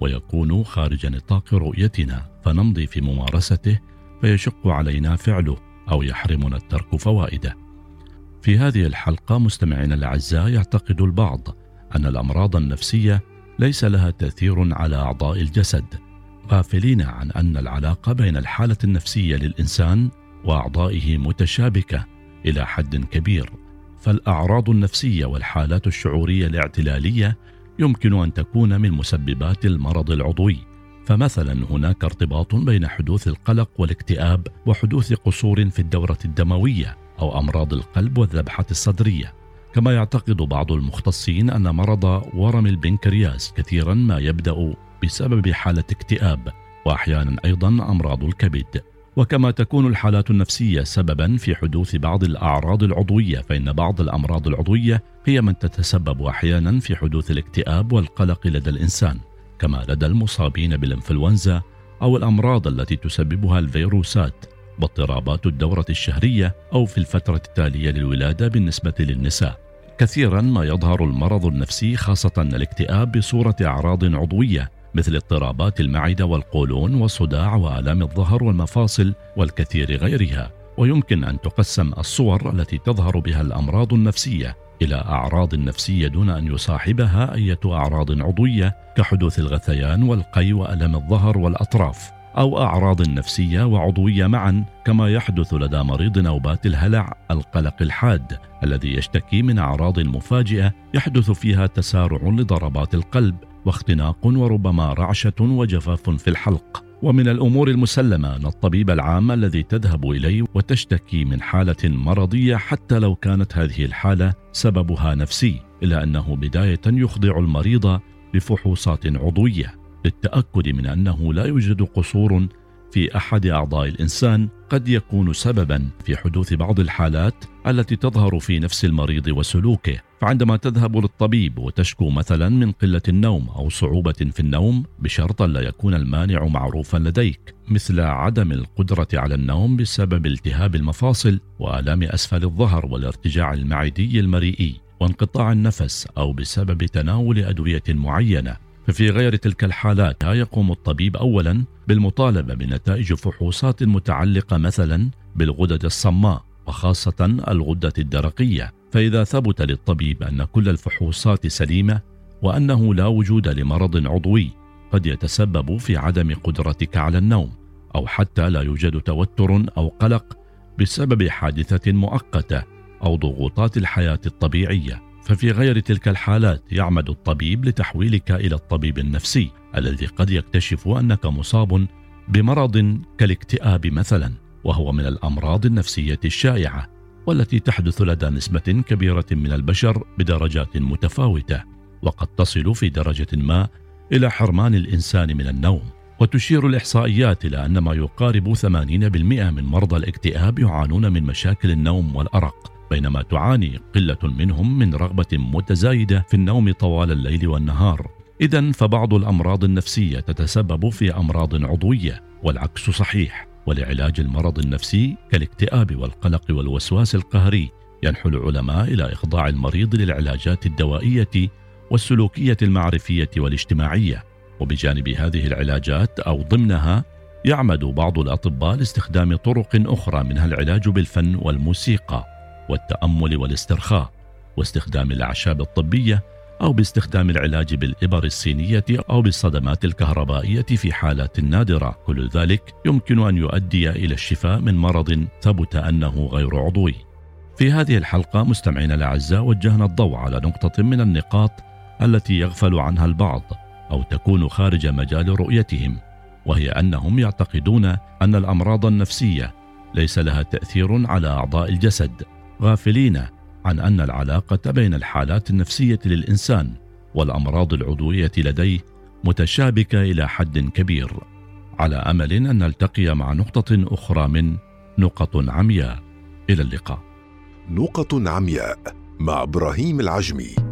ويكون خارج نطاق رؤيتنا فنمضي في ممارسته فيشق علينا فعله أو يحرمنا الترك فوائده. في هذه الحلقة مستمعينا الأعزاء يعتقد البعض أن الأمراض النفسية ليس لها تأثير على أعضاء الجسد غافلين عن أن العلاقة بين الحالة النفسية للإنسان وأعضائه متشابكة إلى حد كبير فالأعراض النفسية والحالات الشعورية الاعتلالية يمكن أن تكون من مسببات المرض العضوي. فمثلا هناك ارتباط بين حدوث القلق والاكتئاب وحدوث قصور في الدورة الدموية أو أمراض القلب والذبحة الصدرية. كما يعتقد بعض المختصين أن مرض ورم البنكرياس كثيرا ما يبدأ بسبب حالة اكتئاب واحيانا أيضا أمراض الكبد. وكما تكون الحالات النفسية سببا في حدوث بعض الأعراض العضوية فإن بعض الأمراض العضوية هي من تتسبب أحيانا في حدوث الاكتئاب والقلق لدى الإنسان كما لدى المصابين بالإنفلونزا أو الأمراض التي تسببها الفيروسات واضطرابات الدورة الشهرية أو في الفترة التالية للولادة بالنسبة للنساء. كثيرا ما يظهر المرض النفسي خاصة الاكتئاب بصورة أعراض عضوية مثل اضطرابات المعدة والقولون والصداع وآلام الظهر والمفاصل والكثير غيرها. ويمكن أن تقسم الصور التي تظهر بها الأمراض النفسية إلى أعراض نفسية دون أن يصاحبها اي أعراض عضوية كحدوث الغثيان والقي والم الظهر والأطراف أو أعراض نفسية وعضوية معا كما يحدث لدى مريض نوبات الهلع القلق الحاد الذي يشتكي من أعراض مفاجئة يحدث فيها تسارع لضربات القلب واختناق وربما رعشة وجفاف في الحلق. ومن الأمور المسلمة أن الطبيب العام الذي تذهب إليه وتشتكي من حالة مرضية حتى لو كانت هذه الحالة سببها نفسي إلا أنه بداية يخضع المريض بفحوصات عضوية للتأكد من أنه لا يوجد قصور في أحد أعضاء الإنسان قد يكون سببا في حدوث بعض الحالات التي تظهر في نفس المريض وسلوكه. فعندما تذهب للطبيب وتشكو مثلا من قلة النوم أو صعوبة في النوم بشرط لا يكون المانع معروفا لديك مثل عدم القدرة على النوم بسبب التهاب المفاصل وآلام أسفل الظهر والارتجاع المعدي المريئي وانقطاع النفس أو بسبب تناول أدوية معينة. ففي غير تلك الحالات يقوم الطبيب اولا بالمطالبة بنتائج فحوصات متعلقة مثلا بالغدد الصماء. وخاصة الغدة الدرقية فإذا ثبت للطبيب أن كل الفحوصات سليمة وأنه لا وجود لمرض عضوي قد يتسبب في عدم قدرتك على النوم أو حتى لا يوجد توتر أو قلق بسبب حادثة مؤقتة أو ضغوطات الحياة الطبيعية. ففي غير تلك الحالات يعمد الطبيب لتحويلك إلى الطبيب النفسي الذي قد يكتشف أنك مصاب بمرض كالاكتئاب مثلا. وهو من الأمراض النفسية الشائعة والتي تحدث لدى نسبة كبيرة من البشر بدرجات متفاوتة وقد تصل في درجة ما إلى حرمان الإنسان من النوم. وتشير الإحصائيات إلى أن ما يقارب 80% من مرضى الاكتئاب يعانون من مشاكل النوم والأرق بينما تعاني قلة منهم من رغبة متزايدة في النوم طوال الليل والنهار. اذا فبعض الأمراض النفسية تتسبب في أمراض عضوية والعكس صحيح. ولعلاج المرض النفسي كالاكتئاب والقلق والوسواس القهري ينحو العلماء إلى إخضاع المريض للعلاجات الدوائية والسلوكية المعرفية والاجتماعية. وبجانب هذه العلاجات أو ضمنها يعمد بعض الأطباء لاستخدام طرق أخرى منها العلاج بالفن والموسيقى والتأمل والاسترخاء واستخدام الأعشاب الطبية أو باستخدام العلاج بالإبر الصينية أو بالصدمات الكهربائية في حالات نادرة. كل ذلك يمكن أن يؤدي إلى الشفاء من مرض ثبت أنه غير عضوي. في هذه الحلقة مستمعينا الأعزاء وجهنا الضوء على نقطة من النقاط التي يغفل عنها البعض أو تكون خارج مجال رؤيتهم وهي أنهم يعتقدون أن الأمراض النفسية ليس لها تأثير على أعضاء الجسد. غافلين عن أن العلاقة بين الحالات النفسية للإنسان والأمراض العضوية لديه متشابكة إلى حد كبير على أمل أن نلتقي مع نقطة أخرى من نقط عمياء. إلى اللقاء. نقط عمياء مع إبراهيم العجمي.